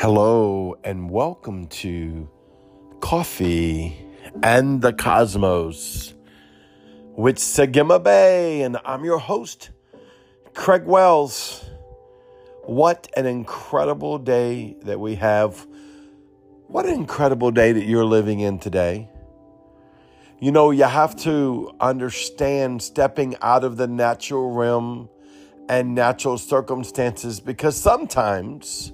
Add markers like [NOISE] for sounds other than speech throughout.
Hello, and welcome to Coffee and the Cosmos with Sagima Bay, and I'm your host, Craig Wells. What an incredible day that we have. What an incredible day that you're living in today. You know, you have to understand stepping out of the natural realm and natural circumstances because sometimes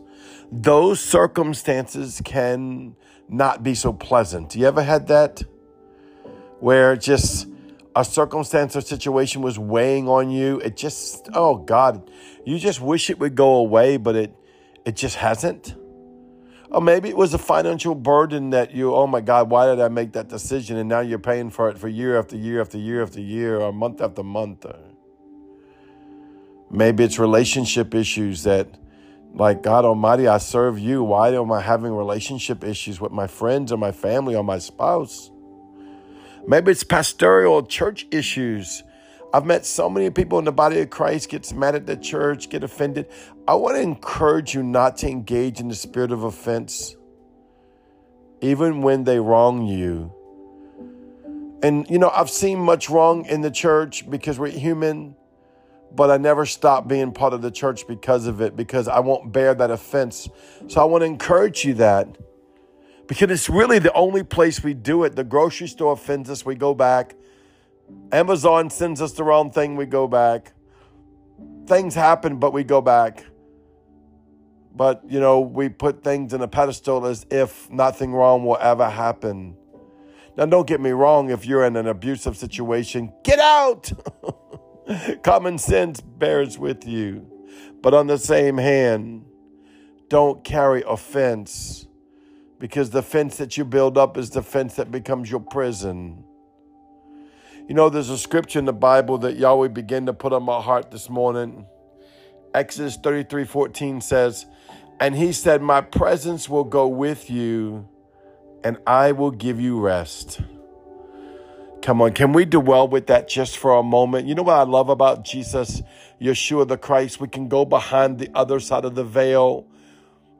those circumstances can not be so pleasant. You ever had that? Where just a circumstance or situation was weighing on you. It just, oh God, you just wish it would go away, but it, it just hasn't. Or maybe it was a financial burden that you, oh my God, why did I make that decision? And now you're paying for it for year after year after year after year or month after month. Maybe it's relationship issues that, like, God Almighty, I serve you. Why am I having relationship issues with my friends or my family or my spouse? Maybe it's pastoral church issues. I've met so many people in the body of Christ gets mad at the church, get offended. I want to encourage you not to engage in the spirit of offense, even when they wrong you. And you know, I've seen much wrong in the church because we're human but I never stop being part of the church because of it, because I won't bear that offense. So I want to encourage you that because it's really the only place we do it. The grocery store offends us, we go back. Amazon sends us the wrong thing, we go back. Things happen, but we go back. But, you know, we put things in a pedestal as if nothing wrong will ever happen. Now, don't get me wrong, if you're in an abusive situation, get out! [LAUGHS] Common sense bears with you. But on the same hand, don't carry offense because the fence that you build up is the fence that becomes your prison. You know, there's a scripture in the Bible that Yahweh began to put on my heart this morning. Exodus 33 14 says, And he said, My presence will go with you, and I will give you rest. Come on, can we dwell with that just for a moment? You know what I love about Jesus, Yeshua the Christ? We can go behind the other side of the veil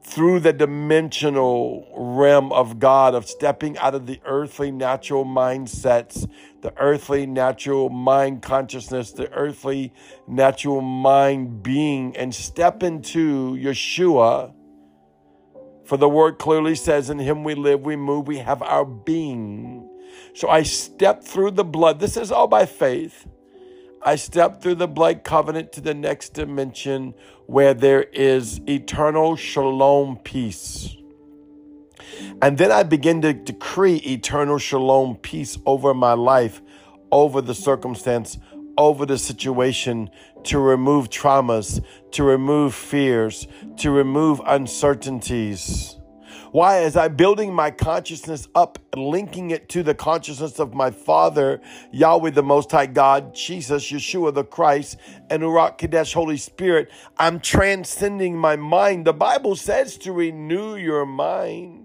through the dimensional realm of God, of stepping out of the earthly natural mindsets, the earthly natural mind consciousness, the earthly natural mind being, and step into Yeshua. For the word clearly says, In him we live, we move, we have our being. So I stepped through the blood. This is all by faith. I stepped through the blood covenant to the next dimension where there is eternal shalom peace. And then I begin to decree eternal shalom peace over my life, over the circumstance, over the situation, to remove traumas, to remove fears, to remove uncertainties. Why? As I'm building my consciousness up, linking it to the consciousness of my Father, Yahweh, the Most High God, Jesus, Yeshua, the Christ, and Ruach HaKodesh, Holy Spirit, I'm transcending my mind. The Bible says to renew your mind.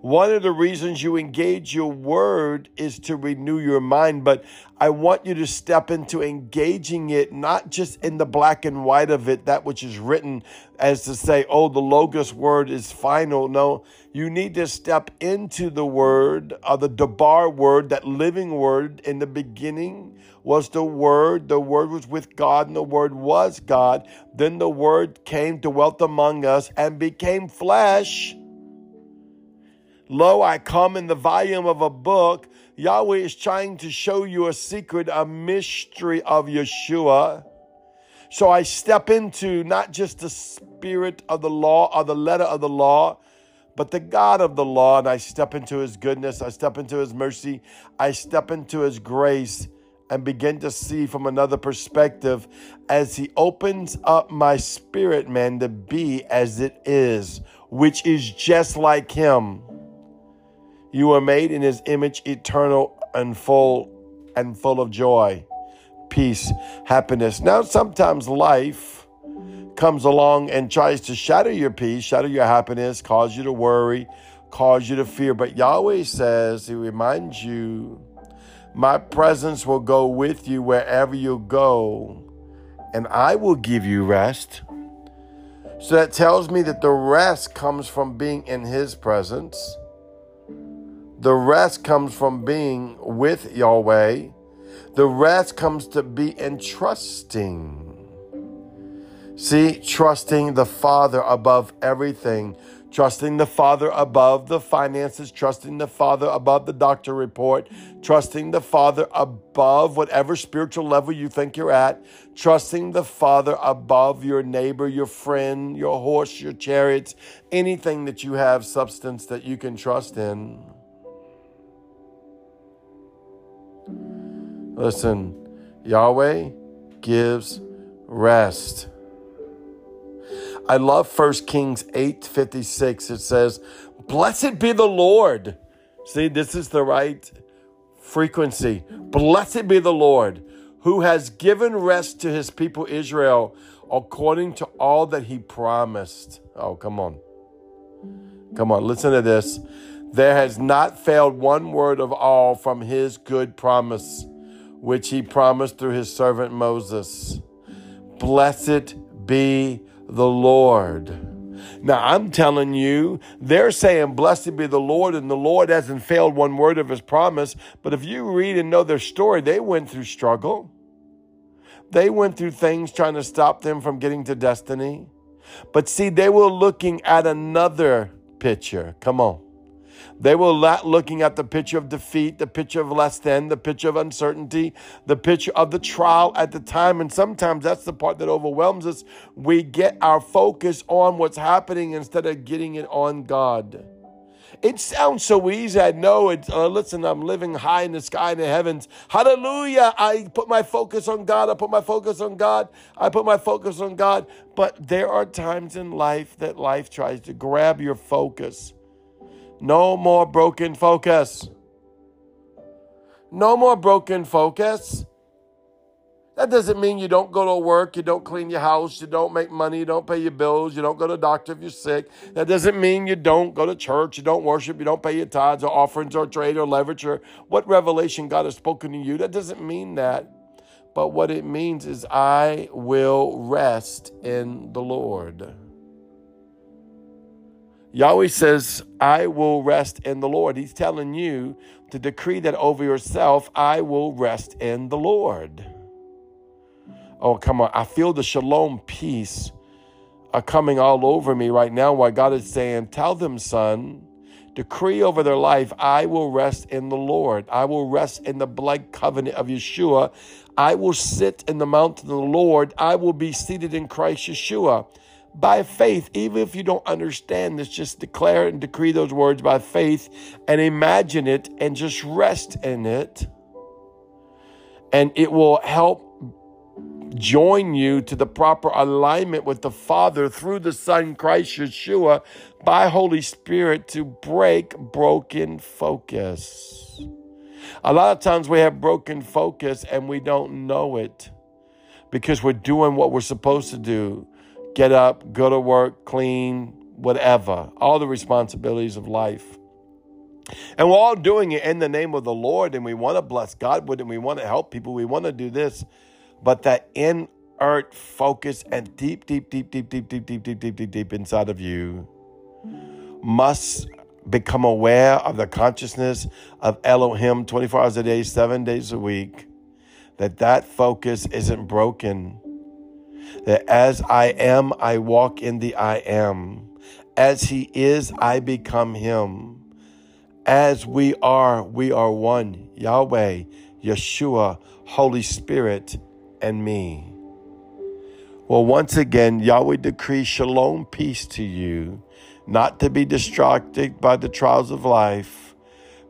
One of the reasons you engage your word is to renew your mind, but I want you to step into engaging it, not just in the black and white of it, that which is written, as to say, oh, the Logos word is final. No, you need to step into the word, uh, the Debar word, that living word in the beginning was the word. The word was with God, and the word was God. Then the word came, dwelt among us, and became flesh Lo, I come in the volume of a book. Yahweh is trying to show you a secret, a mystery of Yeshua. So I step into not just the spirit of the law or the letter of the law, but the God of the law. And I step into his goodness. I step into his mercy. I step into his grace and begin to see from another perspective as he opens up my spirit, man, to be as it is, which is just like him. You were made in his image, eternal and full and full of joy, peace, happiness. Now, sometimes life comes along and tries to shatter your peace, shatter your happiness, cause you to worry, cause you to fear. But Yahweh says, He reminds you, My presence will go with you wherever you go, and I will give you rest. So that tells me that the rest comes from being in His presence. The rest comes from being with Yahweh. The rest comes to be in trusting. See, trusting the Father above everything trusting the Father above the finances, trusting the Father above the doctor report, trusting the Father above whatever spiritual level you think you're at, trusting the Father above your neighbor, your friend, your horse, your chariots, anything that you have substance that you can trust in. Listen, Yahweh gives rest. I love 1 Kings 8 56. It says, Blessed be the Lord. See, this is the right frequency. Blessed be the Lord who has given rest to his people Israel according to all that he promised. Oh, come on. Come on, listen to this. There has not failed one word of all from his good promise, which he promised through his servant Moses. Blessed be the Lord. Now, I'm telling you, they're saying, Blessed be the Lord, and the Lord hasn't failed one word of his promise. But if you read and know their story, they went through struggle. They went through things trying to stop them from getting to destiny. But see, they were looking at another picture. Come on. They were looking at the picture of defeat, the picture of less than, the picture of uncertainty, the picture of the trial at the time. And sometimes that's the part that overwhelms us. We get our focus on what's happening instead of getting it on God. It sounds so easy. I know it. Uh, listen, I'm living high in the sky in the heavens. Hallelujah. I put my focus on God. I put my focus on God. I put my focus on God. But there are times in life that life tries to grab your focus no more broken focus. No more broken focus. That doesn't mean you don't go to work, you don't clean your house, you don't make money, you don't pay your bills, you don't go to the doctor if you're sick. That doesn't mean you don't go to church, you don't worship, you don't pay your tithes or offerings or trade or leverage or what revelation God has spoken to you. That doesn't mean that. But what it means is I will rest in the Lord. Yahweh says, I will rest in the Lord. He's telling you to decree that over yourself, I will rest in the Lord. Oh, come on. I feel the shalom peace are coming all over me right now while God is saying, Tell them, son, decree over their life, I will rest in the Lord. I will rest in the blood covenant of Yeshua. I will sit in the mountain of the Lord. I will be seated in Christ Yeshua by faith, even if you don't understand this, just declare and decree those words by faith and imagine it and just rest in it. And it will help join you to the proper alignment with the Father through the Son, Christ Yeshua, by Holy Spirit to break broken focus. A lot of times we have broken focus and we don't know it because we're doing what we're supposed to do get up, go to work, clean, whatever, all the responsibilities of life. And we're all doing it in the name of the Lord, and we want to bless God with it, and we want to help people, we want to do this. But that inert focus and deep, deep, deep, deep, deep, deep, deep, deep, deep, deep, deep inside of you must become aware of the consciousness of Elohim 24 hours a day, seven days a week, that that focus isn't broken that as I am, I walk in the I am. As He is, I become Him. As we are, we are one Yahweh, Yeshua, Holy Spirit, and me. Well, once again, Yahweh decrees shalom, peace to you, not to be distracted by the trials of life.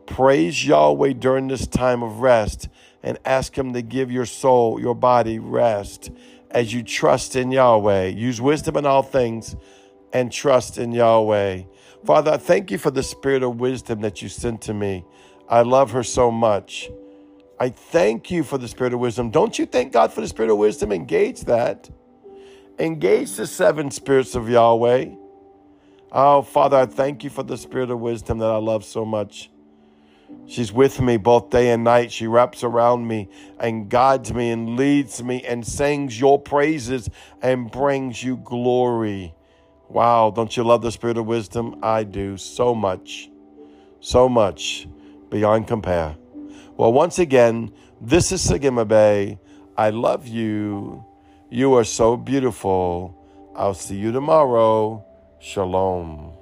Praise Yahweh during this time of rest and ask Him to give your soul, your body rest as you trust in Yahweh. Use wisdom in all things and trust in Yahweh. Father, I thank you for the spirit of wisdom that you sent to me. I love her so much. I thank you for the spirit of wisdom. Don't you thank God for the spirit of wisdom? Engage that. Engage the seven spirits of Yahweh. Oh, Father, I thank you for the spirit of wisdom that I love so much. She's with me both day and night. She wraps around me and guides me and leads me and sings your praises and brings you glory. Wow, don't you love the spirit of wisdom? I do so much, so much beyond compare. Well, once again, this is Sagima Bay. I love you. You are so beautiful. I'll see you tomorrow. Shalom.